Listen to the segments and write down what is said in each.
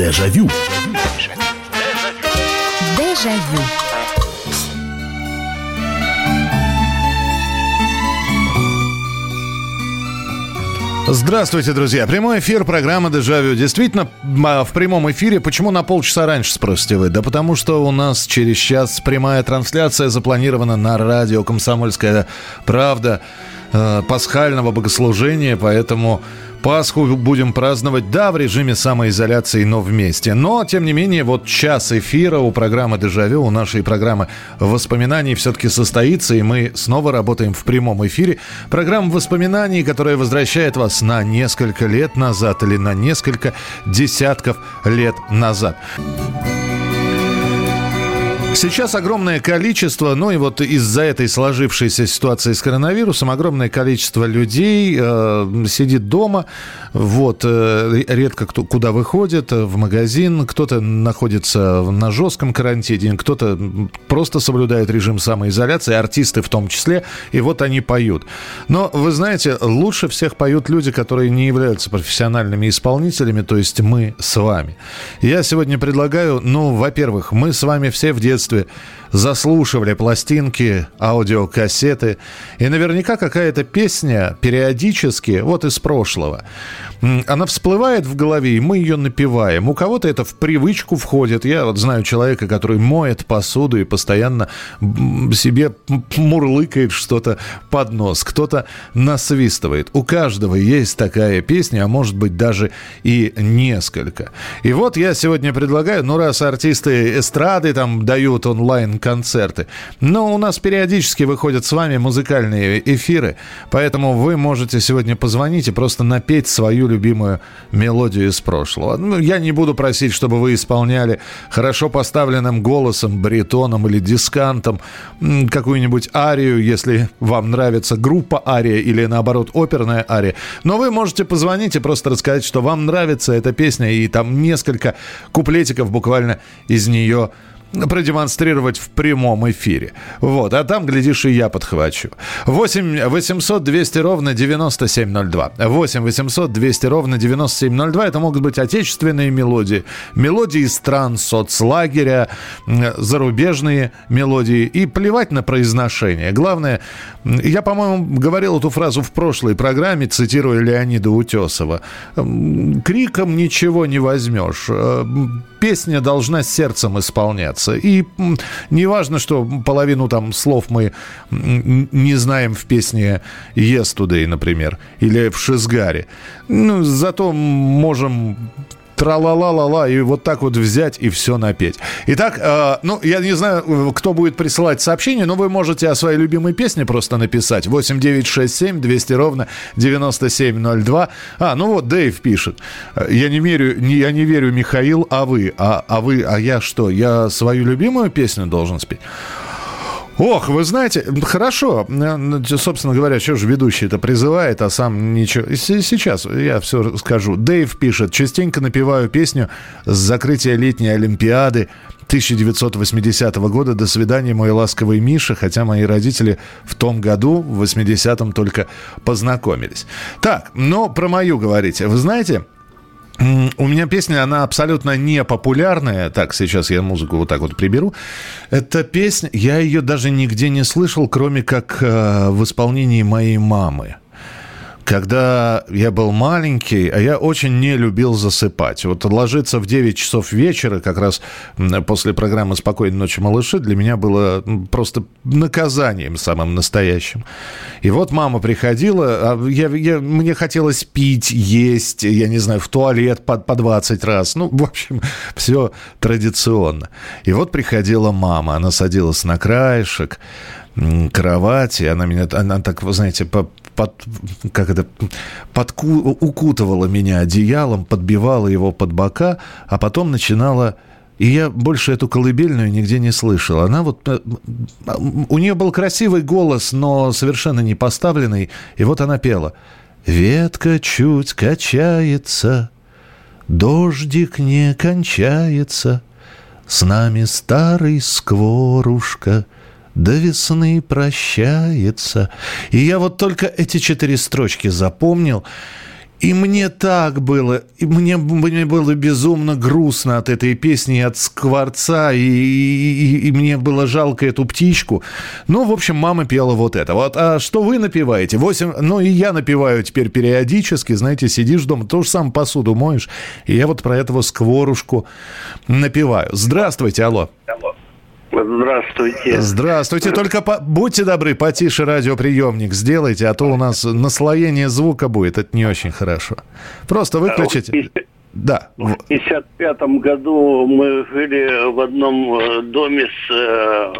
Дежавю. Дежавю. Здравствуйте, друзья. Прямой эфир программы «Дежавю». Действительно, а, в прямом эфире. Почему на полчаса раньше, спросите вы? Да потому что у нас через час прямая трансляция запланирована на радио «Комсомольская правда» э, пасхального богослужения, поэтому Пасху будем праздновать, да, в режиме самоизоляции, но вместе. Но, тем не менее, вот час эфира у программы «Дежавю», у нашей программы воспоминаний все-таки состоится, и мы снова работаем в прямом эфире. Программа воспоминаний, которая возвращает вас на несколько лет назад или на несколько десятков лет назад. Сейчас огромное количество, ну и вот из-за этой сложившейся ситуации с коронавирусом, огромное количество людей э, сидит дома, вот, э, редко кто, куда выходит, в магазин, кто-то находится на жестком карантине, кто-то просто соблюдает режим самоизоляции, артисты в том числе, и вот они поют. Но, вы знаете, лучше всех поют люди, которые не являются профессиональными исполнителями, то есть мы с вами. Я сегодня предлагаю, ну, во-первых, мы с вами все в детстве детстве заслушивали пластинки, аудиокассеты, и наверняка какая-то песня периодически, вот из прошлого, она всплывает в голове, и мы ее напеваем. У кого-то это в привычку входит. Я вот знаю человека, который моет посуду и постоянно себе мурлыкает что-то под нос. Кто-то насвистывает. У каждого есть такая песня, а может быть даже и несколько. И вот я сегодня предлагаю, ну раз артисты эстрады там дают онлайн-концерты, но у нас периодически выходят с вами музыкальные эфиры, поэтому вы можете сегодня позвонить и просто напеть свою любимую мелодию из прошлого. Ну, я не буду просить, чтобы вы исполняли хорошо поставленным голосом, баритоном или дискантом какую-нибудь арию, если вам нравится группа ария или наоборот оперная ария. Но вы можете позвонить и просто рассказать, что вам нравится эта песня, и там несколько куплетиков буквально из нее продемонстрировать в прямом эфире. Вот, а там, глядишь, и я подхвачу. 8 800 200 ровно 9702. 8 800 200 ровно 9702. Это могут быть отечественные мелодии, мелодии стран соцлагеря, зарубежные мелодии. И плевать на произношение. Главное, я, по-моему, говорил эту фразу в прошлой программе, цитируя Леонида Утесова. Криком ничего не возьмешь. Э, песня должна сердцем исполняться. И не важно, что половину там слов мы не знаем в песне «Yesterday», например, или в «Шизгаре». Ну, зато можем тра-ла-ла-ла-ла, и вот так вот взять и все напеть. Итак, э, ну, я не знаю, кто будет присылать сообщение, но вы можете о своей любимой песне просто написать. 8967 200 ровно 9702. А, ну вот, Дэйв пишет. Я не верю, не, я не верю, Михаил, а вы? А, а вы, а я что? Я свою любимую песню должен спеть? Ох, вы знаете, хорошо. Собственно говоря, что же ведущий это призывает, а сам ничего. Сейчас я все скажу. Дэйв пишет, частенько напеваю песню с закрытия летней Олимпиады 1980 года «До свидания, мой ласковый Миша», хотя мои родители в том году, в 80-м, только познакомились. Так, но про мою говорите. Вы знаете, у меня песня, она абсолютно не популярная. Так, сейчас я музыку вот так вот приберу. Эта песня, я ее даже нигде не слышал, кроме как э, в исполнении моей мамы когда я был маленький, а я очень не любил засыпать. Вот ложиться в 9 часов вечера, как раз после программы «Спокойной ночи, малыши», для меня было просто наказанием самым настоящим. И вот мама приходила, а я, я, мне хотелось пить, есть, я не знаю, в туалет по, по 20 раз. Ну, в общем, все традиционно. И вот приходила мама, она садилась на краешек, кровати, она меня, она так, вы знаете, по, под, как это, подку, укутывала меня одеялом, подбивала его под бока, а потом начинала... И я больше эту колыбельную нигде не слышал. Она вот... Э, у нее был красивый голос, но совершенно не поставленный. И вот она пела. «Ветка чуть качается, дождик не кончается, с нами старый скворушка — до весны прощается. И я вот только эти четыре строчки запомнил. И мне так было, и мне, мне было безумно грустно от этой песни, от скворца, и, и, и мне было жалко эту птичку. Ну, в общем, мама пела вот это. Вот, а что вы напеваете? Восемь, ну, и я напеваю теперь периодически, знаете, сидишь дома, то же самое посуду моешь, и я вот про этого скворушку напеваю. Здравствуйте, алло. Алло. Здравствуйте. Здравствуйте. Только по... будьте добры, потише радиоприемник сделайте, а то у нас наслоение звука будет. Это не очень хорошо. Просто выключите. Да. В 1955 году мы жили в одном э, доме с э,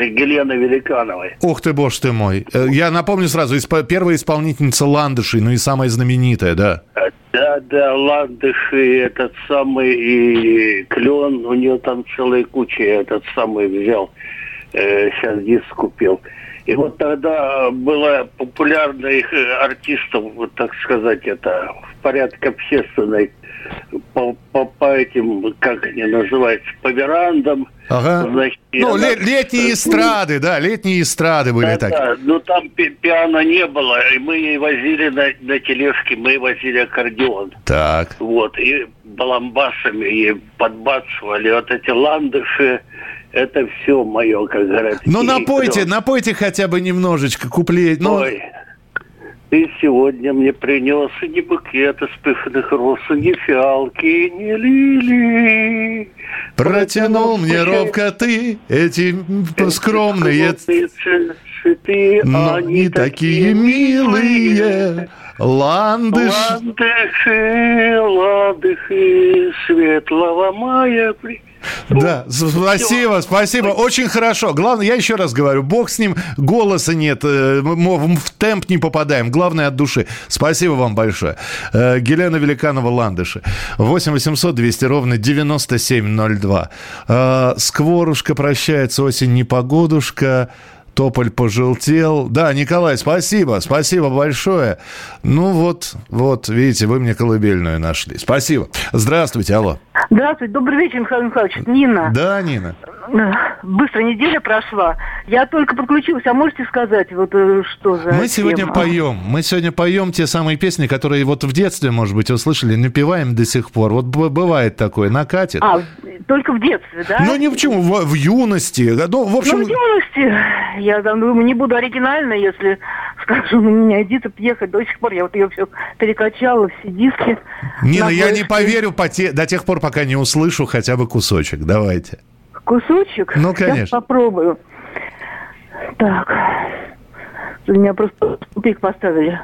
Еленой Великановой. Ух ты, боже ты мой. Э, я напомню сразу, первая исполнительница Ландышей, ну и самая знаменитая, да. Да, да, ландыши, этот самый и клен, у нее там целая куча, этот самый взял, э, сейчас диск купил. И вот тогда было популярно их э, артистов, вот так сказать, это в порядке общественной, по, по, по этим, как они называются, по верандам. Ага. Значит, ну, она... летние эстрады, да, летние эстрады были да, так. Да, но там пи пиано не было, и мы ей возили на, на тележке, мы возили аккордеон. Так. Вот, и баламбасами и подбацывали вот эти ландыши, это все мое, как говорят. Ну, напойте, напойте хотя бы немножечко, куплет. Ну... Ой. Ты сегодня мне принес и не букет из пышных роз, и не фиалки, и не лилии. Протянул мне робко ты эти скромные цветы, но они такие милые. Ландыш. Ландыши, ландыши, светлого мая. Да, спасибо, спасибо. Очень хорошо. Главное, я еще раз говорю, бог с ним, голоса нет, э, в темп не попадаем. Главное от души. Спасибо вам большое. Э, Гелена Великанова, Ландыши. 8 800 200 ровно 9702. Э, Скворушка прощается, осень непогодушка. Тополь пожелтел. Да, Николай, спасибо, спасибо большое. Ну вот, вот, видите, вы мне колыбельную нашли. Спасибо. Здравствуйте, алло. Здравствуйте, добрый вечер, Михаил Михайлович. Нина. Да, Нина. Быстро неделя прошла. Я только подключилась. А можете сказать, вот э, что за Мы сегодня поем. Мы сегодня поем те самые песни, которые вот в детстве, может быть, услышали, напеваем до сих пор. Вот бывает такое, накатит. А, только в детстве, да? Ну, ни в чем, в, в юности. Ну, в общем... Ну, в юности. Я там, думаю, не буду оригинально, если скажу, на меня Эдита ехать до сих пор. Я вот ее все перекачала, все диски. Нина, я не поверю по те, до тех пор, пока не услышу хотя бы кусочек. Давайте. Кусочек? Ну, конечно. Сейчас попробую. Так. Меня просто тупик поставили.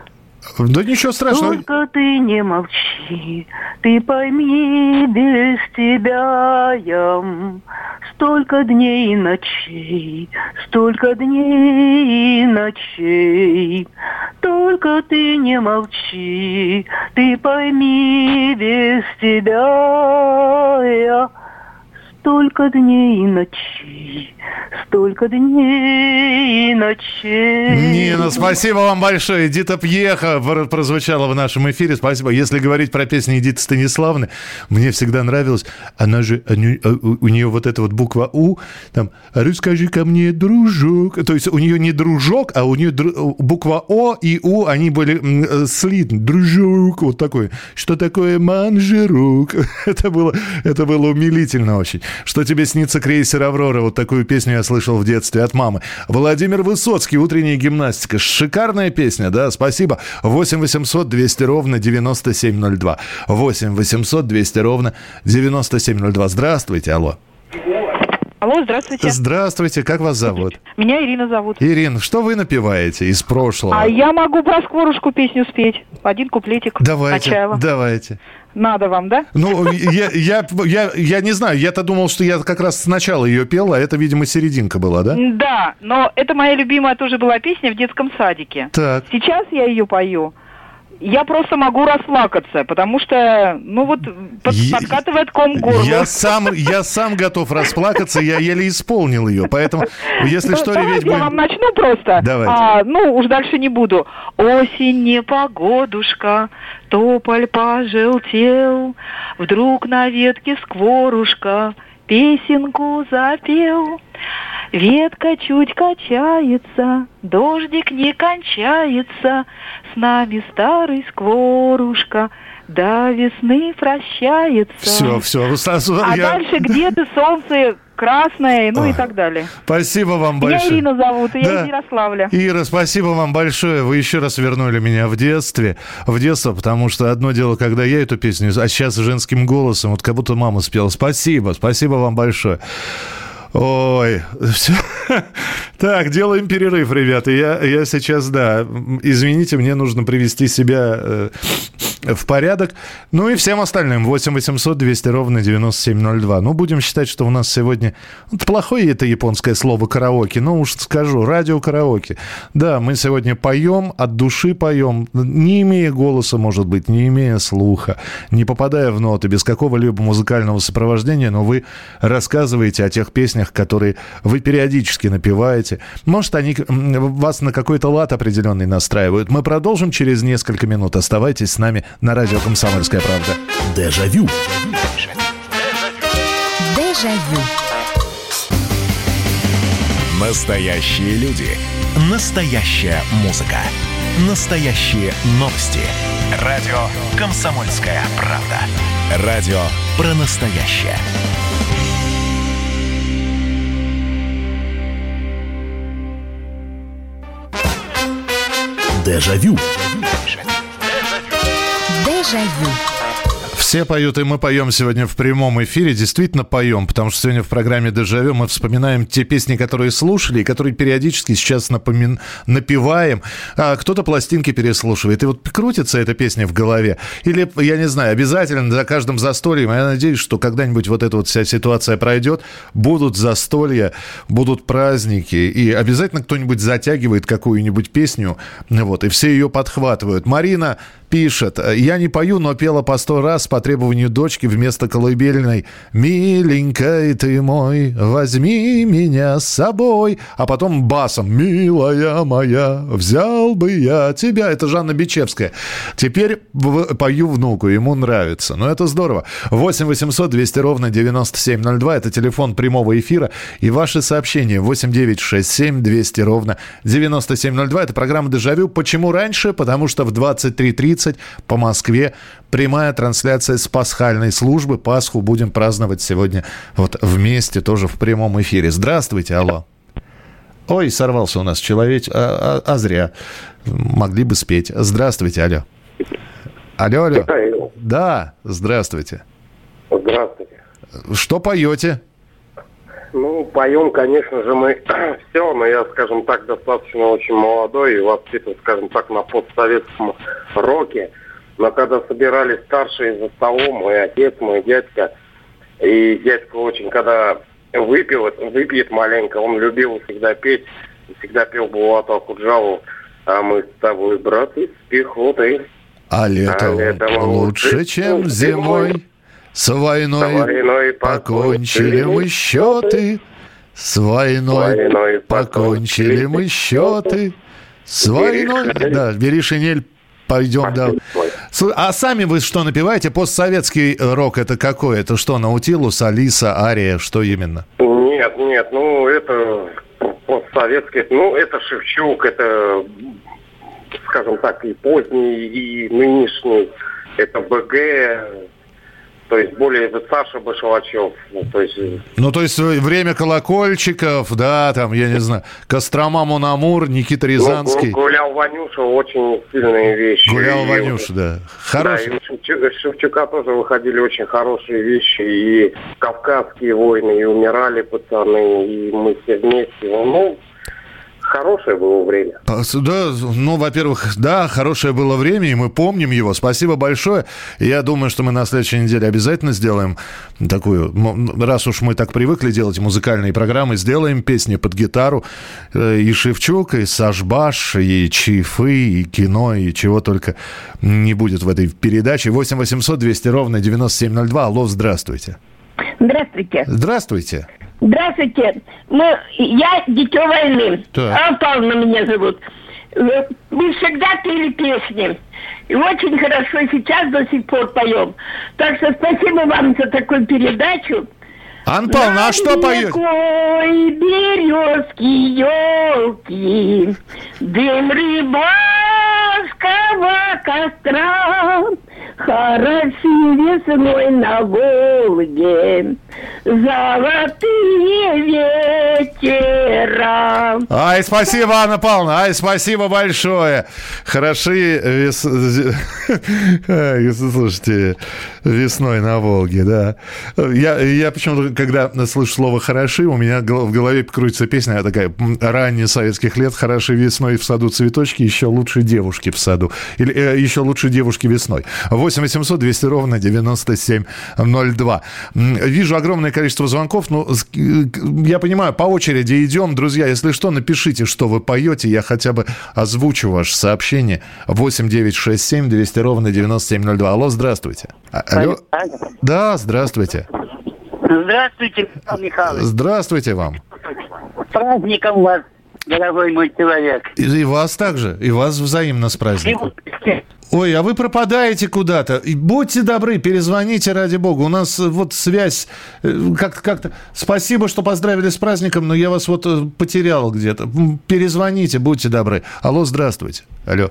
Да ничего страшного. Только ты не молчи, ты пойми, без тебя я столько дней и ночей, столько дней и ночей. Только ты не молчи, ты пойми, без тебя я столько дней и ночей, столько дней и ночей. Нина, спасибо вам большое. Эдита Пьеха прозвучала в нашем эфире. Спасибо. Если говорить про песни Эдиты Станиславны, мне всегда нравилось. Она же, а, у нее вот эта вот буква У, там, расскажи ко мне, дружок. То есть у нее не дружок, а у нее буква О и У, они были э, слитны. Дружок, вот такой. Что такое манжерук? Это было, это было умилительно очень. Что тебе снится крейсер «Аврора»? Вот такую песню я слышал в детстве от мамы. Владимир Высоцкий, «Утренняя гимнастика». Шикарная песня, да, спасибо. 8 800 200 ровно 9702. 8 800 200 ровно 9702. Здравствуйте, алло. Алло, здравствуйте. Здравствуйте, как вас зовут? Меня Ирина зовут. Ирина, что вы напеваете из прошлого? А я могу про скворушку песню спеть. Один куплетик. Давайте, Отчаева. давайте. Надо вам, да? Ну, я, я, я, я не знаю, я-то думал, что я как раз сначала ее пел, а это, видимо, серединка была, да? Да, но это моя любимая тоже была песня в детском садике. Так. Сейчас я ее пою я просто могу расплакаться, потому что, ну вот, под, я, подкатывает ком горло. Я сам, я сам готов расплакаться, я еле исполнил ее, поэтому, если что, реветь будем... Я вам начну просто. Давайте. А, ну, уж дальше не буду. Осень непогодушка, тополь пожелтел, вдруг на ветке скворушка, песенку запел. Ветка чуть качается, дождик не кончается, С нами старый скворушка до весны прощается. Все, все. А я... дальше где-то солнце красное, ну Ой. и так далее. Спасибо вам большое. Я Ирина зовут, я да. из Ярославля. Ира, спасибо вам большое. Вы еще раз вернули меня в детстве. В детство, потому что одно дело, когда я эту песню, а сейчас женским голосом, вот как будто мама спела. Спасибо, спасибо вам большое. Ой, все. Так, делаем перерыв, ребята. Я, я сейчас, да, извините, мне нужно привести себя э, в порядок. Ну и всем остальным 8 800 200 ровно 9702. Ну, будем считать, что у нас сегодня... Вот плохое это японское слово караоке, но уж скажу, радио-караоке. Да, мы сегодня поем, от души поем, не имея голоса, может быть, не имея слуха, не попадая в ноты, без какого-либо музыкального сопровождения, но вы рассказываете о тех песнях, которые вы периодически напеваете. Может, они вас на какой-то лад определенный настраивают. Мы продолжим через несколько минут. Оставайтесь с нами на радио «Комсомольская правда». Дежавю. Дежавю. Настоящие люди. Настоящая музыка. Настоящие новости. Радио «Комсомольская правда». Радио про настоящее. Дежавю. Дежавю. Evangelho. Все поют, и мы поем сегодня в прямом эфире. Действительно поем, потому что сегодня в программе «Дежавю» мы вспоминаем те песни, которые слушали, и которые периодически сейчас напомин... напеваем. А кто-то пластинки переслушивает. И вот крутится эта песня в голове. Или, я не знаю, обязательно за каждым застольем. Я надеюсь, что когда-нибудь вот эта вот вся ситуация пройдет, будут застолья, будут праздники, и обязательно кто-нибудь затягивает какую-нибудь песню, вот, и все ее подхватывают. Марина пишет, я не пою, но пела по сто раз по требованию дочки вместо колыбельной «Миленькая ты мой, возьми меня с собой», а потом басом «Милая моя, взял бы я тебя». Это Жанна Бичевская. Теперь пою внуку, ему нравится. Но это здорово. 8 800 200 ровно 9702, это телефон прямого эфира. И ваши сообщения 8 9 6 7 200 ровно 9702. Это программа «Дежавю». Почему раньше? Потому что в 23.30 11 по Москве. Прямая трансляция с пасхальной службы. Пасху будем праздновать сегодня вот вместе, тоже в прямом эфире. Здравствуйте, алло. Ой, сорвался у нас человек, а, а, а зря. Могли бы спеть. Здравствуйте, алло. Алло, алло. Михаил. Да, здравствуйте. Здравствуйте. Что поете? Ну, поем, конечно же, мы все, но я, скажем так, достаточно очень молодой и воспитан, скажем так, на постсоветском роке. Но когда собирались старшие за столом, мой отец, мой дядька, и дядька очень, когда выпил, выпьет маленько, он любил всегда петь, всегда пел Булата Акуджаву, а мы с тобой, браты, с пехотой. А летом, а летом лучше, чем зимой. зимой. С войной, С войной покончили мы счеты. С войной, войной покончили мы счеты. С войной... Да, бери шинель, пойдем, да. А сами вы что напеваете? Постсоветский рок это какой? Это что, Наутилус, Алиса, Ария? Что именно? Нет, нет, ну это постсоветский, ну это Шевчук, это, скажем так, и поздний, и нынешний, это БГ, то есть более Саша Башалачев. Ну, то есть... Э, ну, то есть время колокольчиков, да, там, я не знаю, Кострома Мунамур, Никита ну, Рязанский. Ну, гулял Ванюша, очень сильные вещи. Гулял и, Ванюша, да. Хороший. Да, и Шевчука, Шевчука тоже выходили очень хорошие вещи, и Кавказские войны, и умирали пацаны, и мы все вместе. Ну, хорошее было время. Да, ну, во-первых, да, хорошее было время, и мы помним его. Спасибо большое. Я думаю, что мы на следующей неделе обязательно сделаем такую, раз уж мы так привыкли делать музыкальные программы, сделаем песни под гитару. Э, и Шевчук, и Сашбаш, и Чифы, и кино, и чего только не будет в этой передаче. 8 800 200 ровно 9702. Алло, здравствуйте. Здравствуйте. Здравствуйте. Здравствуйте. Мы, я дитё войны. Так. Анна Павловна меня зовут. Мы всегда пели песни. И очень хорошо сейчас до сих пор поем. Так что спасибо вам за такую передачу. Анна Павловна, а что поет? березки, елки, дым рыбацкого костра, Хороши весной на Волге, золотые вечера. Ай, спасибо, Анна Павловна, ай, спасибо большое. Хороши вес... Слушайте, весной на Волге, да. Я, я почему-то, когда слышу слово «хороши», у меня в голове крутится песня такая ранее советских лет «Хороши весной в саду цветочки, еще лучше девушки в саду». Или э, еще лучше девушки весной. 8 800 200 ровно 9702. Вижу огромное количество звонков. Ну, я понимаю, по очереди идем. Друзья, если что, напишите, что вы поете. Я хотя бы озвучу ваше сообщение. 8 9 6 7 200 ровно 9702. Алло, здравствуйте. А, алло. Да, здравствуйте. Здравствуйте, Михаил Михайлович. Здравствуйте вам. С праздником вас, дорогой мой человек. И, и вас также. И вас взаимно с праздником. Ой, а вы пропадаете куда-то. И будьте добры, перезвоните, ради бога. У нас э, вот связь э, как-то... Как Спасибо, что поздравили с праздником, но я вас вот э, потерял где-то. Перезвоните, будьте добры. Алло, здравствуйте. Алло.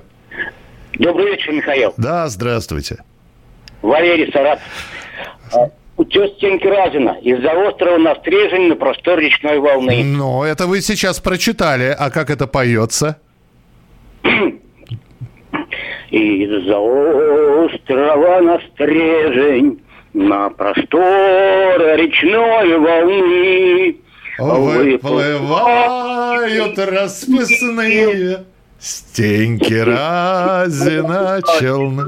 Добрый вечер, Михаил. Да, здравствуйте. Валерий Сарат. Утес стенки Разина. Из-за острова на Стрежень на простор речной волны. Ну, это вы сейчас прочитали. А как это поется? Из-за острова на стрежень, на простор речной волны Выплывают расписные стенки разина челны.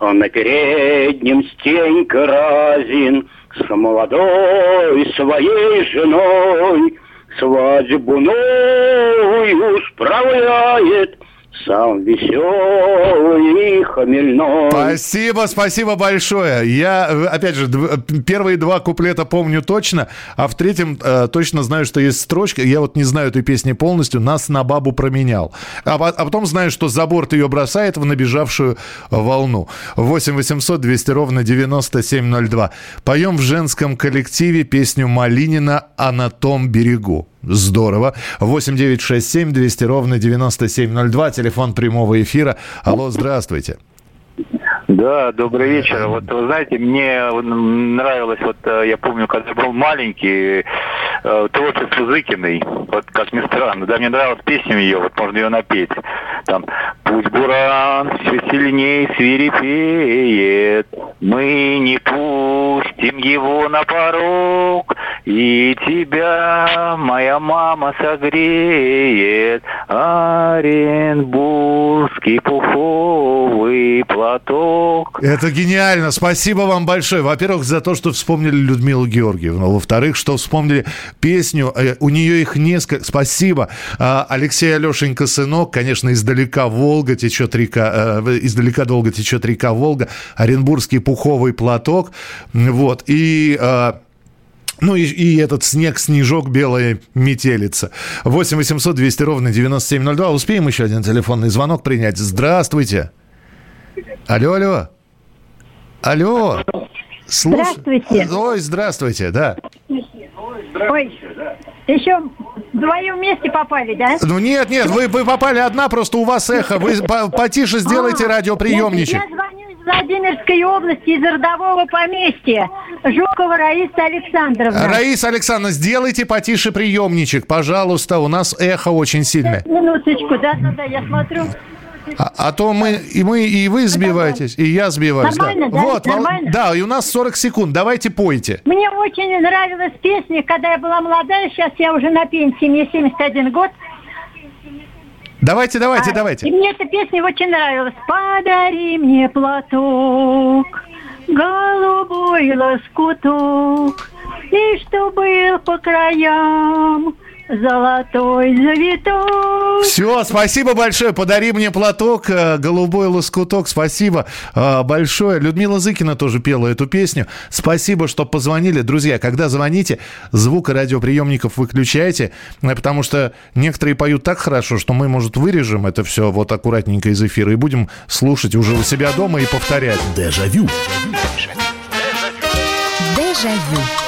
На переднем стенька разин с молодой своей женой свадьбу новую справляет сам веселый и хмельной. Спасибо, спасибо большое. Я, опять же, первые два куплета помню точно, а в третьем э, точно знаю, что есть строчка. Я вот не знаю этой песни полностью. Нас на бабу променял. А, а потом знаю, что за борт ее бросает в набежавшую волну. 8 800 200 ровно 9702. Поем в женском коллективе песню Малинина «А на том берегу». Здорово. 8 9 6 7 200 ровно 9702. Телефон прямого эфира. Алло, здравствуйте. Да, добрый вечер. Вот вы знаете, мне нравилось, вот э, я помню, когда был маленький, э, творчество Зыкиной, вот как ни странно, да, мне нравилась песня ее, вот можно ее напеть. Там «Пусть буран все сильнее свирепеет, мы не пустим его на порог, и тебя моя мама согреет, Оренбургский пуховый платок». Это гениально. Спасибо вам большое. Во-первых, за то, что вспомнили Людмилу Георгиевну. Во-вторых, что вспомнили песню. Э, у нее их несколько. Спасибо. А, Алексей Алешенька, сынок, конечно, издалека Волга течет река, э, издалека долго течет река Волга. Оренбургский пуховый платок. Вот. И а, ну и, и этот снег, снежок, белая метелица. 8 800 200 ровно 9702. Успеем еще один телефонный звонок принять. Здравствуйте. Алло, алло. Алло. Слуш... Здравствуйте. Ой, здравствуйте, да. Ой, еще вдвоем вместе попали, да? Ну нет, нет, вы, вы попали одна, просто у вас эхо. Вы потише сделайте а, радиоприемничек. Я, я звоню из Владимирской области, из родового поместья. Жукова Раиса Александровна. Раиса Александровна, сделайте потише приемничек, пожалуйста. У нас эхо очень сильное. Минуточку, да-да-да, я смотрю. А, а то мы и мы и вы сбиваетесь, и я сбиваюсь. Нормально, да. да? Вот, нормально? да, и у нас 40 секунд. Давайте пойте. Мне очень нравилась песня, когда я была молодая, сейчас я уже на пенсии, мне 71 год. Давайте, давайте, а, давайте. И мне эта песня очень нравилась. Подари мне платок, голубой лоскуток, и что был по краям золотой завиток. Все, спасибо большое. Подари мне платок, э, голубой лоскуток. Спасибо э, большое. Людмила Зыкина тоже пела эту песню. Спасибо, что позвонили. Друзья, когда звоните, звук радиоприемников выключайте, э, потому что некоторые поют так хорошо, что мы, может, вырежем это все вот аккуратненько из эфира и будем слушать уже у себя дома и повторять. Дежавю. Дежавю.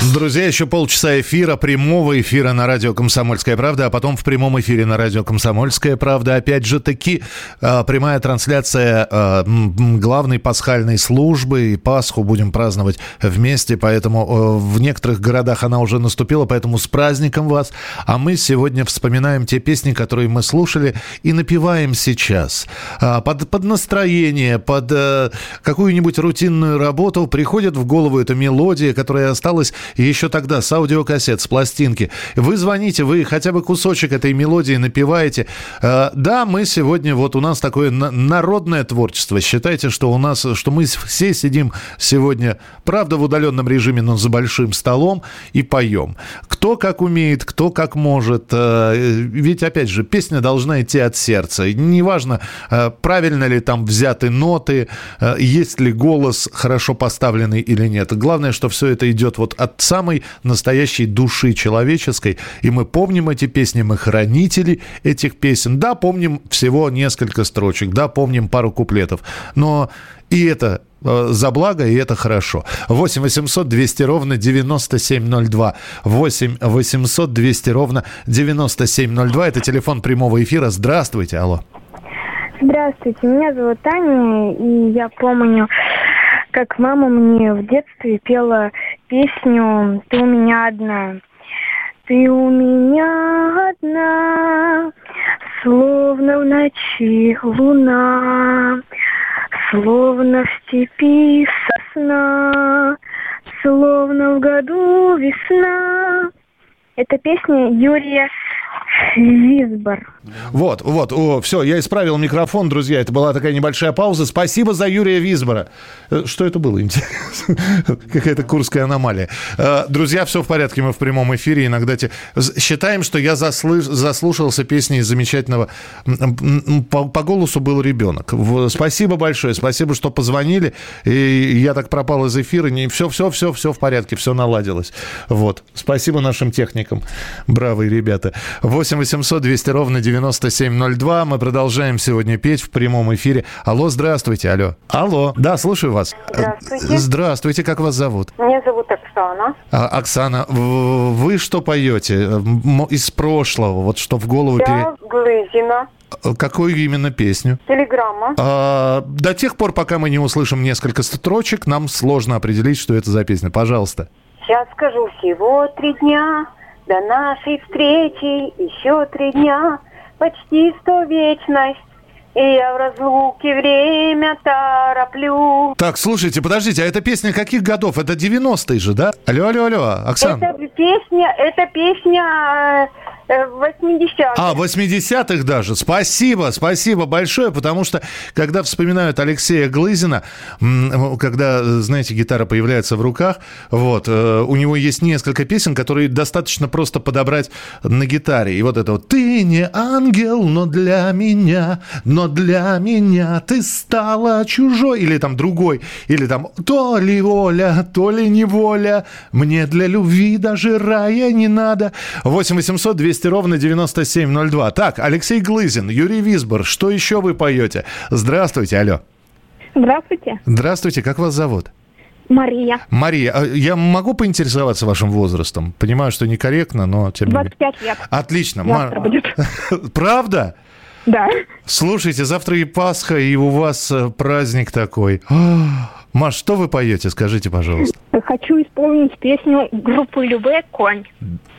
Друзья, еще полчаса эфира, прямого эфира на радио «Комсомольская правда», а потом в прямом эфире на радио «Комсомольская правда». Опять же таки, а, прямая трансляция а, главной пасхальной службы. И Пасху будем праздновать вместе, поэтому а, в некоторых городах она уже наступила, поэтому с праздником вас. А мы сегодня вспоминаем те песни, которые мы слушали и напеваем сейчас. Под, под настроение, под какую-нибудь рутинную работу приходит в голову эта мелодия, которая осталась еще тогда с аудиокассет, с пластинки. Вы звоните, вы хотя бы кусочек этой мелодии напеваете. Э, да, мы сегодня, вот у нас такое народное творчество. Считайте, что у нас, что мы все сидим сегодня, правда, в удаленном режиме, но за большим столом и поем. Кто как умеет, кто как может. Э, ведь, опять же, песня должна идти от сердца. Неважно, э, правильно ли там взяты ноты, есть ли голос хорошо поставленный или нет. Главное, что все это идет вот от самой настоящей души человеческой. И мы помним эти песни, мы хранители этих песен. Да, помним всего несколько строчек, да, помним пару куплетов. Но и это э, за благо, и это хорошо. 8 800 200 ровно 9702. 8 800 200 ровно 9702. Это телефон прямого эфира. Здравствуйте, алло. Здравствуйте, меня зовут Таня, и я помню, как мама мне в детстве пела песню «Ты у меня одна». Ты у меня одна, словно в ночи луна, словно в степи сосна, словно в году весна. Это песня Юрия Визбор. Вот, вот, о, все, я исправил микрофон, друзья. Это была такая небольшая пауза. Спасибо за Юрия Визбора. Э, что это было? Какая-то курская аномалия. Э, друзья, все в порядке, мы в прямом эфире. Иногда те... считаем, что я заслыш... заслушался песни замечательного... По, по голосу был ребенок. Спасибо большое, спасибо, что позвонили. И я так пропал из эфира. Не... Все, все, все, все в порядке, все наладилось. Вот. Спасибо нашим техникам. Бравые ребята. 8 800 200 ровно 9702. Мы продолжаем сегодня петь в прямом эфире. Алло, здравствуйте, алло. Алло, да, слушаю вас. Здравствуйте. Здравствуйте, как вас зовут? Меня зовут Оксана. А, Оксана, вы что поете из прошлого? Вот что в голову... Я пере... Глызина. Какую именно песню? Телеграмма. А, до тех пор, пока мы не услышим несколько строчек, нам сложно определить, что это за песня. Пожалуйста. Сейчас скажу всего три дня. До нашей встречи еще три дня, почти сто вечность. И я в разлуке время тороплю. Так, слушайте, подождите, а эта песня каких годов? Это 90-е же, да? Алло, алло, алло, Оксана. Это песня, это песня 80-х. А, 80-х даже. Спасибо, спасибо большое, потому что, когда вспоминают Алексея Глызина, когда, знаете, гитара появляется в руках, вот, э, у него есть несколько песен, которые достаточно просто подобрать на гитаре. И вот это вот «Ты не ангел, но для меня, но для меня ты стала чужой», или там другой, или там «То ли воля, то ли неволя, мне для любви даже рая не надо». 8 800 200 200 ровно 9702. Так, Алексей Глызин, Юрий Висбор, что еще вы поете? Здравствуйте, алло. Здравствуйте. Здравствуйте, как вас зовут? Мария. Мария, а я могу поинтересоваться вашим возрастом? Понимаю, что некорректно, но тем не менее. 25 лет. Отлично. Завтра будет. Правда? Да. Слушайте, завтра и Пасха, и у вас э, праздник такой. Маш, что вы поете, скажите, пожалуйста. Хочу исполнить песню группы Любе «Конь».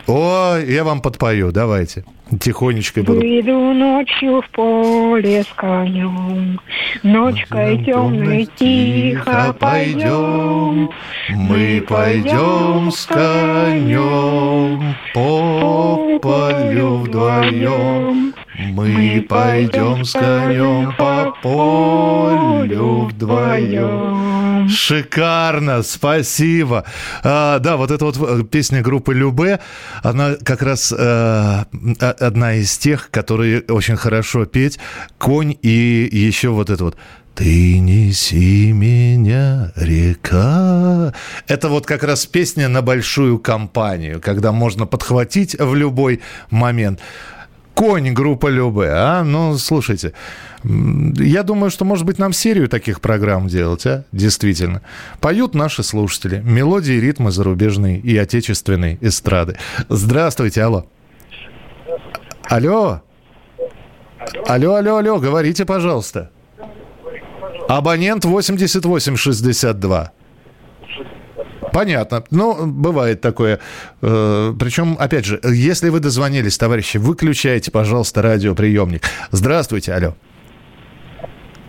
О, я вам подпою, давайте. Тихонечко буду. Выйду ночью в поле с конем, Ночкой темной тихо пойдем. Мы пойдем с конем по полю вдвоем. Мы пойдем с конем по полю вдвоем. Шикарно, спасибо. А, да, вот эта вот э, песня группы Любе, она как раз э, одна из тех, которые очень хорошо петь. Конь и еще вот это вот. Ты неси меня, река. Это вот как раз песня на большую компанию, когда можно подхватить в любой момент. Конь группа Любе, а? Ну, слушайте, я думаю, что, может быть, нам серию таких программ делать, а? Действительно. Поют наши слушатели. Мелодии и ритмы зарубежной и отечественной эстрады. Здравствуйте, алло. Алло. Алло, алло, алло, говорите, пожалуйста. Абонент 8862. Понятно. Ну, бывает такое. Э, Причем, опять же, если вы дозвонились, товарищи, выключайте, пожалуйста, радиоприемник. Здравствуйте, алло.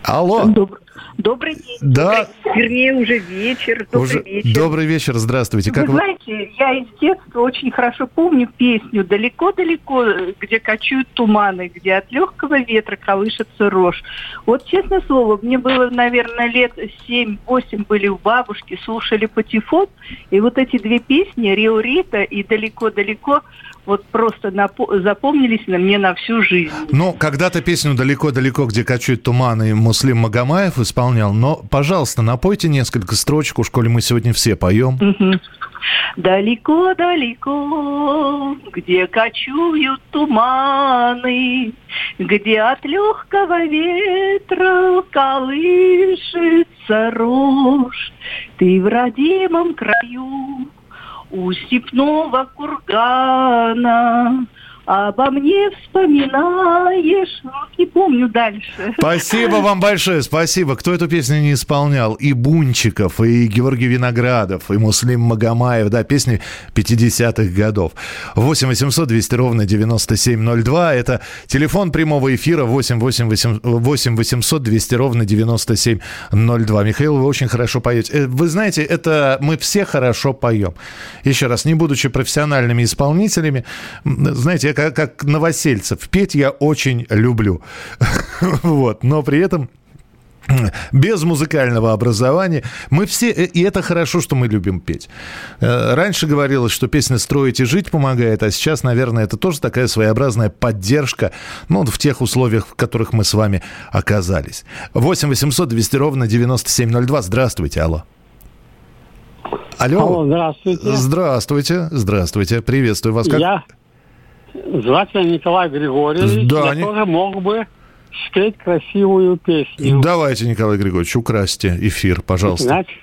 Алло. Добрый, добрый день. Да. Добрый, вернее, уже вечер. Добрый уже, вечер. Добрый вечер, здравствуйте. Вы знаете, я из детства очень хорошо помню песню «Далеко-далеко, где кочуют туманы, где от легкого ветра колышется рожь». Вот, честное слово, мне было, наверное, лет 7-8 были у бабушки, слушали патефон, и вот эти две песни «Рио Рита» и «Далеко-далеко» вот просто напо- запомнились на мне на всю жизнь. Ну, когда-то песню «Далеко-далеко, где кочуют туманы» Муслим Магомаев исполнял, но, пожалуйста, напойте несколько строчек, уж коли мы сегодня все поем. Далеко-далеко, где кочуют туманы, где от легкого ветра колышется рожь, ты в родимом краю у степного кургана обо мне вспоминаешь. Ну, не помню дальше. Спасибо вам большое, спасибо. Кто эту песню не исполнял? И Бунчиков, и Георгий Виноградов, и Муслим Магомаев, да, песни 50-х годов. 8 800 200 ровно 9702. Это телефон прямого эфира 8 8 800 200 ровно 9702. Михаил, вы очень хорошо поете. Э, вы знаете, это мы все хорошо поем. Еще раз, не будучи профессиональными исполнителями, знаете, я как, как новосельцев. Петь я очень люблю. Вот. Но при этом без музыкального образования. Мы все, э, и это хорошо, что мы любим петь. Э, раньше говорилось, что песня «Строить и жить» помогает, а сейчас, наверное, это тоже такая своеобразная поддержка, ну, в тех условиях, в которых мы с вами оказались. 8 800 200 ровно 9702. Здравствуйте, алло. Алло. Алло, здравствуйте. Здравствуйте, здравствуйте. Приветствую вас. Как... Я Звать меня Николай Григорьевич. Да, я не... тоже мог бы спеть красивую песню. Давайте, Николай Григорьевич, украсьте эфир, пожалуйста. Значит,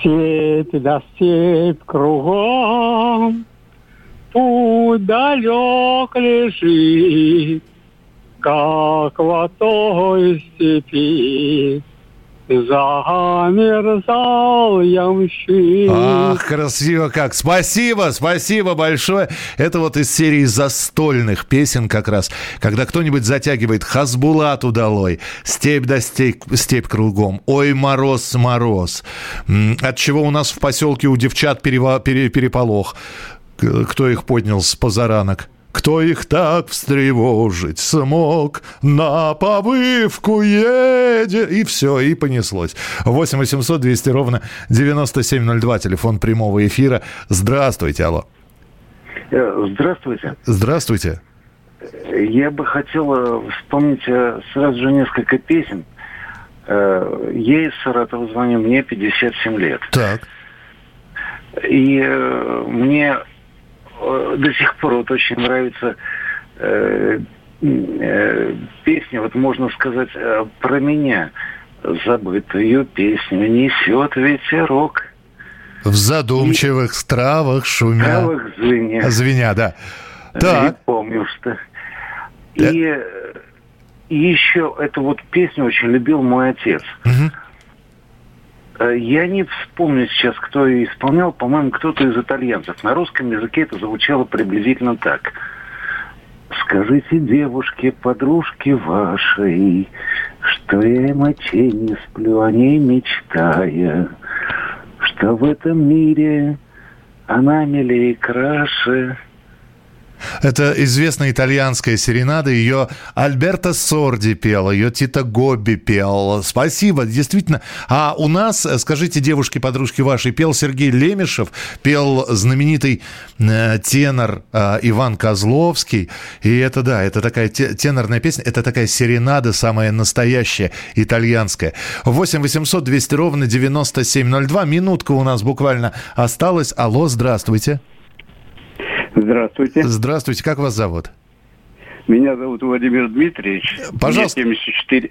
степь да степь кругом, путь далек лежит, как в той степи замерзал ямщик. Ах, красиво как. Спасибо, спасибо большое. Это вот из серии застольных песен как раз, когда кто-нибудь затягивает «Хазбулат удалой», «Степь да степь, степь кругом», «Ой, мороз, мороз», от чего у нас в поселке у девчат перева, пере, переполох. Кто их поднял с позаранок? Кто их так встревожить смог? На побывку едет. И все, и понеслось. 8 800 200 ровно 9702. Телефон прямого эфира. Здравствуйте, алло. Э, здравствуйте. Здравствуйте. Я бы хотел вспомнить э, сразу же несколько песен. Э, я из Саратова звоню, мне 57 лет. Так. И мне до сих пор вот очень нравится э, э, песня, вот можно сказать, э, про меня. Забытую песню несет ветерок. В задумчивых и... стравах шумя. Стравах звеня. Звеня, да. Так. Не помню, что. И, и еще эту вот песню очень любил мой отец. Угу. Я не вспомню сейчас, кто ее исполнял. По-моему, кто-то из итальянцев. На русском языке это звучало приблизительно так. Скажите девушке, подружке вашей, что я им очей не сплю, о ней мечтая, что в этом мире она милее и краше, Это известная итальянская серенада. Ее Альберто Сорди пел, ее Тита Гобби пел. Спасибо, действительно. А у нас, скажите, девушки-подружки вашей, пел Сергей Лемешев, пел знаменитый э, тенор э, Иван Козловский. И это, да, это такая тенорная песня, это такая серенада, самая настоящая, итальянская. 8 800 200 ровно 9702. Минутка у нас буквально осталась. Алло, здравствуйте. Здравствуйте. Здравствуйте. Как вас зовут? Меня зовут Владимир Дмитриевич. Пожалуйста. Мне 74.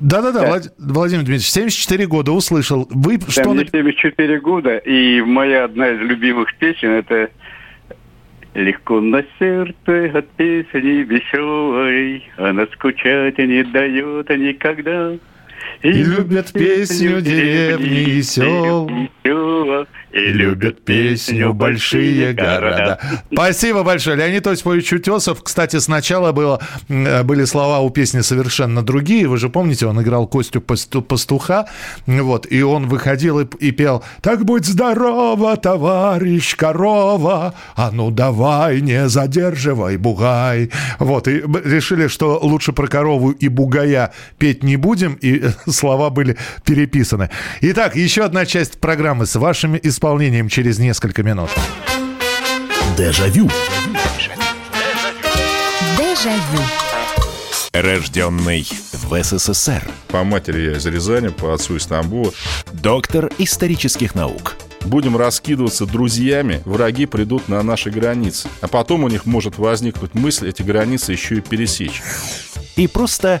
Да-да-да, да. Владимир Дмитриевич, 74 года, услышал. Вы да, что... Мне 74 года, и моя одна из любимых песен это Легко на сердце от песни веселой, Она скучать не дает никогда. И, и любят песню деревни и сел. И любят песню большие города. Спасибо большое. Леонид Осипович Утесов. Кстати, сначала было, были слова у песни совершенно другие. Вы же помните, он играл Костю Пастуха. Вот, и он выходил и, и пел «Так будь здорова, товарищ корова, а ну давай, не задерживай, бугай». Вот, и решили, что лучше про корову и бугая петь не будем, и слова были переписаны. Итак, еще одна часть программы с вашими исполнителями исполнением через несколько минут. Дежавю. Дежавю. Рожденный в СССР. По матери я из Рязани, по отцу из Тамбова. Доктор исторических наук. Будем раскидываться друзьями, враги придут на наши границы. А потом у них может возникнуть мысль эти границы еще и пересечь. И просто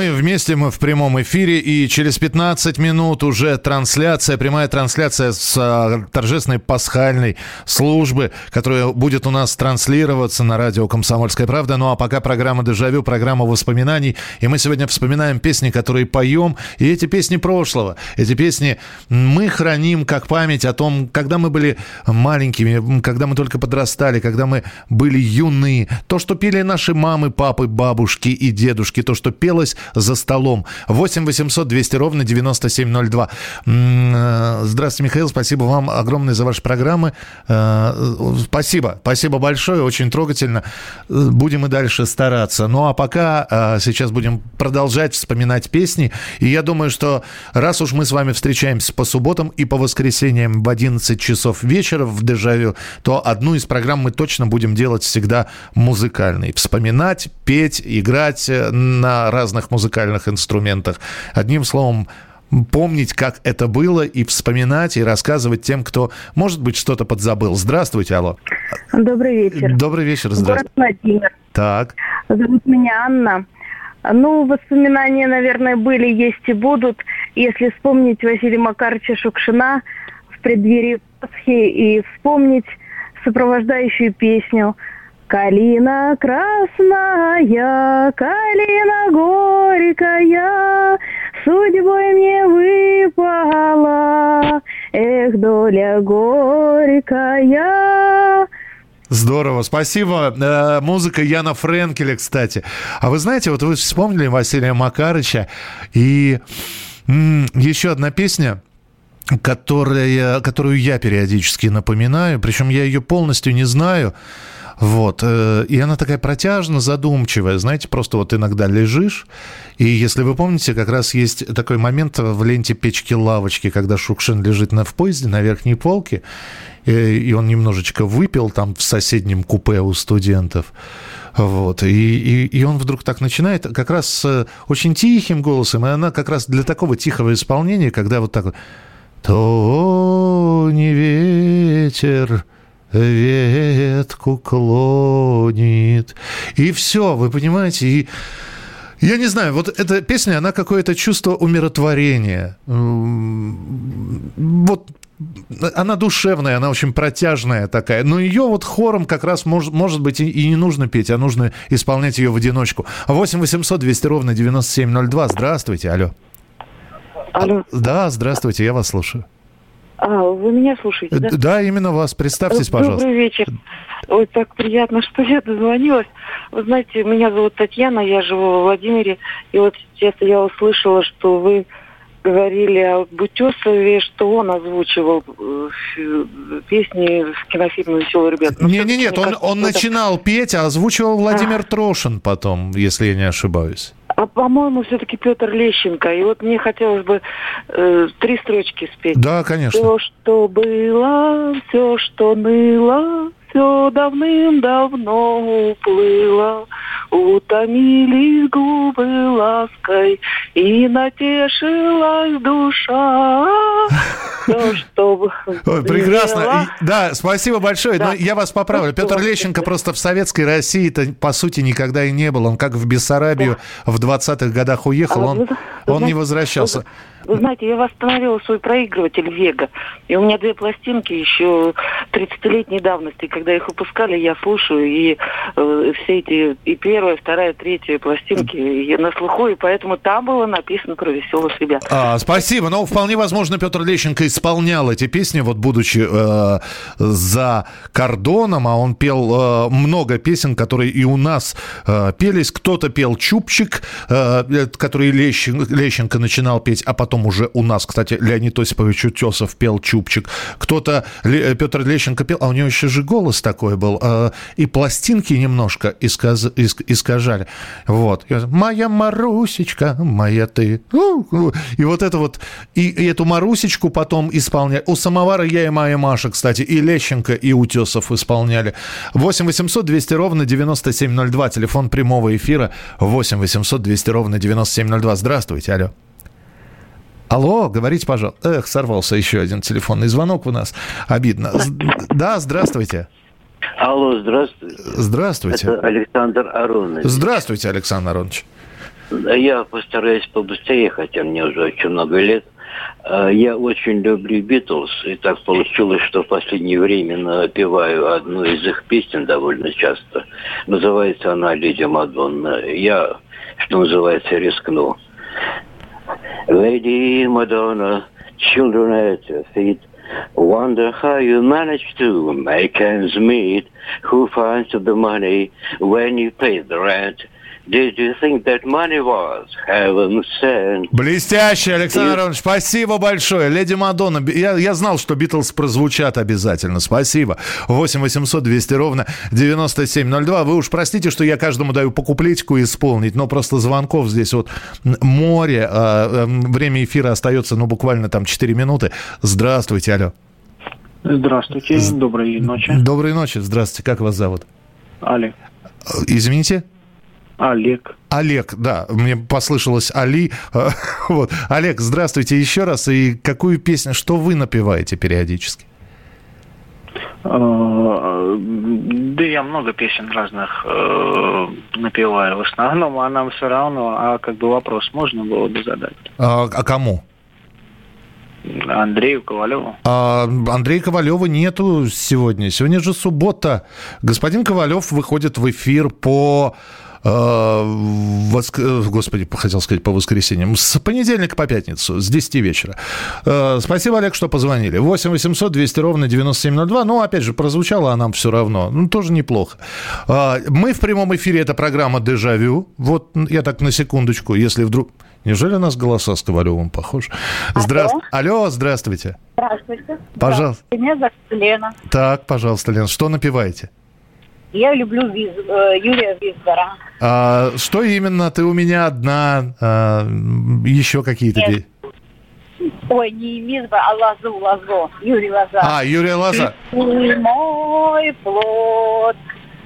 Мы вместе, мы в прямом эфире, и через 15 минут уже трансляция, прямая трансляция с а, торжественной пасхальной службы, которая будет у нас транслироваться на радио «Комсомольская правда». Ну а пока программа «Дежавю», программа воспоминаний. И мы сегодня вспоминаем песни, которые поем, и эти песни прошлого. Эти песни мы храним как память о том, когда мы были маленькими, когда мы только подрастали, когда мы были юные. То, что пели наши мамы, папы, бабушки и дедушки, то, что пелось за столом. 8 800 200 ровно 9702. Э, здравствуйте, Михаил. Спасибо вам огромное за ваши программы. Э, спасибо. Спасибо большое. Очень трогательно. Будем и дальше стараться. Ну а пока э, сейчас будем продолжать вспоминать песни. И я думаю, что раз уж мы с вами встречаемся по субботам и по воскресеньям в 11 часов вечера в Дежавю, то одну из программ мы точно будем делать всегда музыкальной. Вспоминать, петь, играть на разных музыкальных инструментах. Одним словом, помнить, как это было, и вспоминать, и рассказывать тем, кто, может быть, что-то подзабыл. Здравствуйте, алло. Добрый вечер. Добрый вечер, здравствуйте. Город Владимир. Так. Зовут меня Анна. Ну, воспоминания, наверное, были, есть и будут. Если вспомнить Василия Макаровича Шукшина в преддверии Пасхи и вспомнить сопровождающую песню – Калина красная, калина горькая, Судьбой мне выпала, эх, доля горькая. Здорово, спасибо. Э, музыка Яна Френкеля, кстати. А вы знаете, вот вы вспомнили Василия Макарыча, и еще одна песня, которая, которую я периодически напоминаю, причем я ее полностью не знаю, вот. Э, и она такая протяжно задумчивая. Знаете, просто вот иногда лежишь, и если вы помните, как раз есть такой момент в ленте «Печки-лавочки», когда Шукшин лежит на, в поезде на верхней полке, и, и он немножечко выпил там в соседнем купе у студентов. Вот. И, и, и он вдруг так начинает, как раз с очень тихим голосом, и она как раз для такого тихого исполнения, когда вот так вот «То не ветер, ветку клонит. И все, вы понимаете, и я не знаю, вот эта песня, она какое-то чувство умиротворения. Вот она душевная, она очень протяжная такая. Но ее вот хором как раз мож, может быть и, и не нужно петь, а нужно исполнять ее в одиночку. 8 800 200 ровно 9702. Здравствуйте, алло. Алло. Да, здравствуйте, я вас слушаю. А, вы меня слушаете, да? Да, именно вас. Представьтесь, пожалуйста. Добрый вечер. Ой, так приятно, что я дозвонилась. Вы знаете, меня зовут Татьяна, я живу во Владимире. И вот сейчас я услышала, что вы говорили о Бутесове, что он озвучивал э, песни в кинофильме «Веселые ребята». Но не, не, нет, он, кажется, он начинал петь, а озвучивал Владимир а. Трошин потом, если я не ошибаюсь. А по-моему, все-таки Петр Лещенко. И вот мне хотелось бы э, три строчки спеть. Да, конечно. Все, что было, все, что ныло, все давным-давно уплыло. Утомились губы лаской, и натешилась душа. Все, что Ой, прекрасно. И, да, спасибо большое. Да. Но я вас поправлю. Петр Лещенко просто в советской России-то, по сути, никогда и не был. Он как в Бессарабию да. в 20-х годах уехал, а, он, вы, он знаете, не возвращался. Вы знаете, я восстановила свой проигрыватель Вега. И у меня две пластинки еще 30-летней давности. Когда их выпускали, я слушаю. И э, все эти, и первая, вторая, третья пластинки я на слуху. И поэтому там было написано про веселых ребят. А, спасибо. Но вполне возможно, Петр Лещенко исполнял эти песни, вот будучи э, за кордоном. А он пел э, много песен, которые и у нас э, пелись. Кто-то пел «Чупчик», э, который Лещенко, Лещенко начинал петь, а потом потом уже у нас, кстати, Леонид Осипович Утесов пел «Чупчик», кто-то, э, Петр Лещенко пел, а у него еще же голос такой был, э, и пластинки немножко исказ, искажали. Вот. «Моя Марусечка, моя ты». И вот это вот, и, и эту Марусечку потом исполняли. У самовара я и моя Маша, кстати, и Лещенко, и Утесов исполняли. 8 800 200 ровно 9702, телефон прямого эфира 8 800 200 ровно 9702. Здравствуйте, алло. Алло, говорите, пожалуйста. Эх, сорвался еще один телефонный звонок у нас. Обидно. Да, здравствуйте. Алло, здравствуйте. Здравствуйте. Это Александр Аронович. Здравствуйте, Александр Аронович. Я постараюсь побыстрее, хотя мне уже очень много лет. А, я очень люблю Битлз, и так получилось, что в последнее время напеваю одну из их песен довольно часто. Называется она «Леди Мадонна». Я, что называется, рискну. Lady Madonna, children at your feet. Wonder how you manage to make ends meet. Who finds the money when you pay the rent? Did you think that money was heaven sent? Блестяще, Александр Иванович, спасибо большое. Леди Мадонна, я, я знал, что Битлз прозвучат обязательно. Спасибо. 8 800 200 ровно 9702. Вы уж простите, что я каждому даю по куплетику исполнить, но просто звонков здесь вот море. А, эм, время эфира остается, ну, буквально там 4 минуты. Здравствуйте, алло. Здравствуйте, доброй ночи. Доброй ночи, здравствуйте. Как вас зовут? Али. Извините? Олег. Олег, да, мне послышалось Али. Вот. Олег, здравствуйте еще раз. И какую песню, что вы напеваете периодически? А, да я много песен разных э, напеваю. В основном, а нам все равно. А как бы вопрос можно было бы задать? А, а кому? Андрею Ковалеву. А Андрея Ковалева нету сегодня. Сегодня же суббота. Господин Ковалев выходит в эфир по Э, воск... Э, господи, хотел сказать по воскресеньям, с понедельника по пятницу, с 10 вечера. Э, спасибо, Олег, что позвонили. 8 800 200 ровно 9702. Ну, опять же, прозвучало, а нам все равно. Ну, тоже неплохо. Мы в прямом эфире, это программа «Дежавю». Вот я так на секундочку, если вдруг... Неужели у нас голоса с Ковалевым похожи? Здра... Алло, здравствуйте. Здравствуйте. Пожалуйста. Меня зовут Лена. Так, пожалуйста, Лена, что напиваете? Я люблю Виз... Э, Юрия Визгора. А, что именно? Ты у меня одна, а, еще какие-то песни? Ой, не Визгор, а Лазу, Лазо. Юрий Лоза. А, Юрий Лоза. Ты мой плод,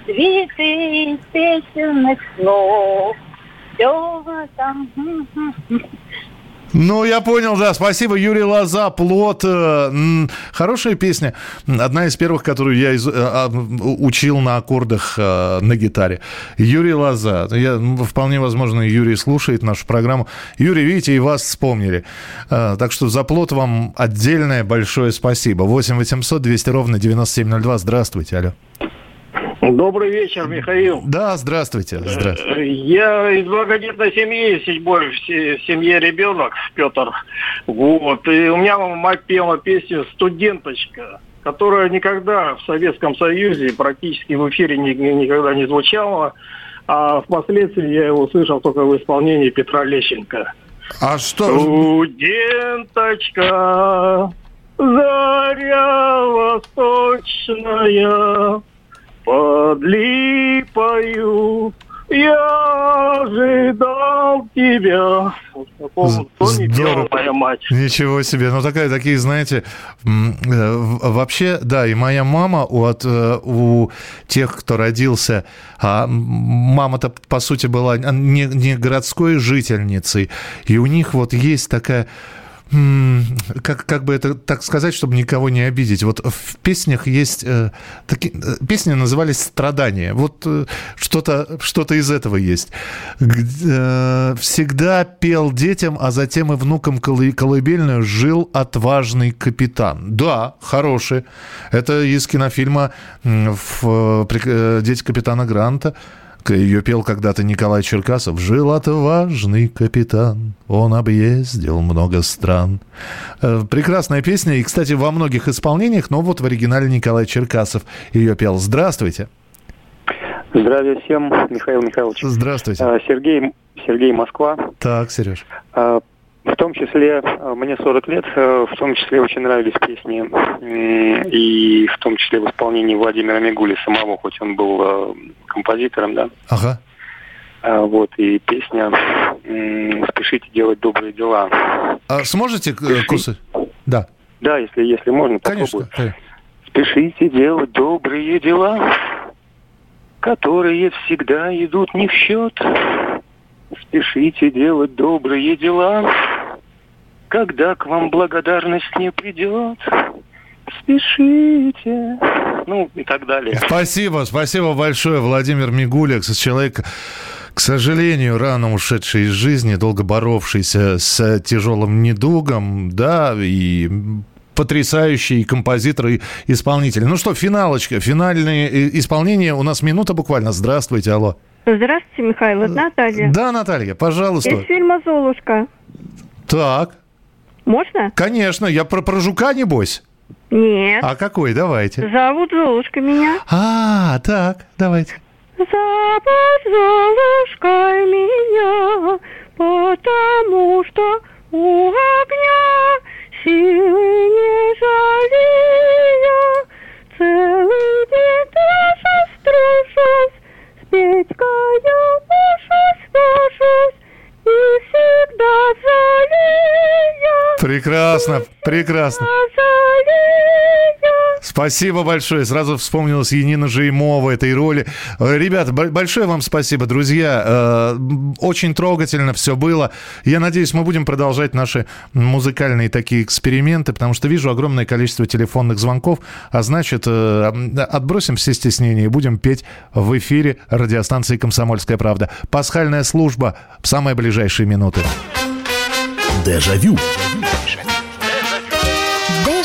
цветы песенных слов. Все там... Ну, я понял, да. Спасибо, Юрий Лоза, «Плод». Э, хорошая песня. Одна из первых, которую я из, а, учил на аккордах э, на гитаре. Юрий Лоза. Я, вполне возможно, Юрий слушает нашу программу. Юрий, видите, и вас вспомнили. Э, так что за «Плод» вам отдельное большое спасибо. 8 800 200 ровно 9702. Здравствуйте, алло. Добрый вечер, Михаил. Да, здравствуйте. здравствуйте. Э, я из многодетной семьи, седьмой в семье ребенок, Петр. Вот. И у меня мать пела песню «Студенточка», которая никогда в Советском Союзе практически в эфире никогда не звучала. А впоследствии я его услышал только в исполнении Петра Лещенко. А что? Студенточка, заря восточная, под липою я ожидал тебя. Здорово. моя мать. Ничего себе. Ну, такая, такие, знаете, э, вообще, да, и моя мама от, э, у тех, кто родился, а мама-то, по сути, была не, не городской жительницей, и у них вот есть такая как, как бы это так сказать, чтобы никого не обидеть. Вот в песнях есть... Э, таки, э, песни назывались «Страдания». Вот э, что-то что из этого есть. Э, всегда пел детям, а затем и внукам колы, колыбельную жил отважный капитан. Да, хороший. Это из кинофильма в, э, «Дети капитана Гранта». Ее пел когда-то Николай Черкасов. «Жил отважный капитан, он объездил много стран». Э, прекрасная песня, и, кстати, во многих исполнениях, но вот в оригинале Николай Черкасов ее пел. Здравствуйте. Здравия всем, Михаил Михайлович. Здравствуйте. Э, Сергей, Сергей Москва. Так, Сереж. Том числе, э, мне 40 лет, э, в том числе очень нравились песни, и в том числе в исполнении Владимира Мигули самого, хоть он был э, композитором, да. Ага. Вот, и песня «Спешите делать добрые дела». А сможете кусы? Да. Да, если, если можно, Конечно. попробую. Спешите делать добрые дела, которые всегда идут не в счет. Спешите делать добрые дела, когда к вам благодарность не придет. Спешите. Ну и так далее. Спасибо, спасибо большое, Владимир Мигулик, человек к сожалению, рано ушедший из жизни, долго боровшийся с тяжелым недугом, да, и потрясающий композитор и исполнитель. Ну что, финалочка, финальное исполнение. У нас минута буквально. Здравствуйте, алло. Здравствуйте, Михаил, это Наталья. Да, Наталья, пожалуйста. Из фильма «Золушка». Так. Можно? Конечно, я про, про жука, небось? Нет. А какой? Давайте. Зовут Золушка меня. А, так, давайте. Зовут Золушкой меня, потому что у огня силы не жалея. Прекрасно, прекрасно. Спасибо большое. Сразу вспомнилась Енина Жеймова этой роли. Э, ребята, большое вам спасибо, друзья. Э, очень трогательно все было. Я надеюсь, мы будем продолжать наши музыкальные такие эксперименты, потому что вижу огромное количество телефонных звонков, а значит, э, отбросим все стеснения и будем петь в эфире радиостанции «Комсомольская правда». Пасхальная служба в самые ближайшие минуты. Дежавю.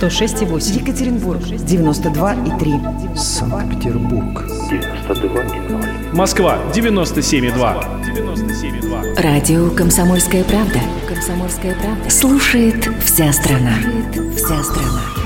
106,8. Екатеринбург. 92,3. Санкт-Петербург. 92,0. Москва. 97,2. 97,2. Радио «Комсомольская правда». «Комсомольская правда». Слушает вся страна. Слушает вся страна.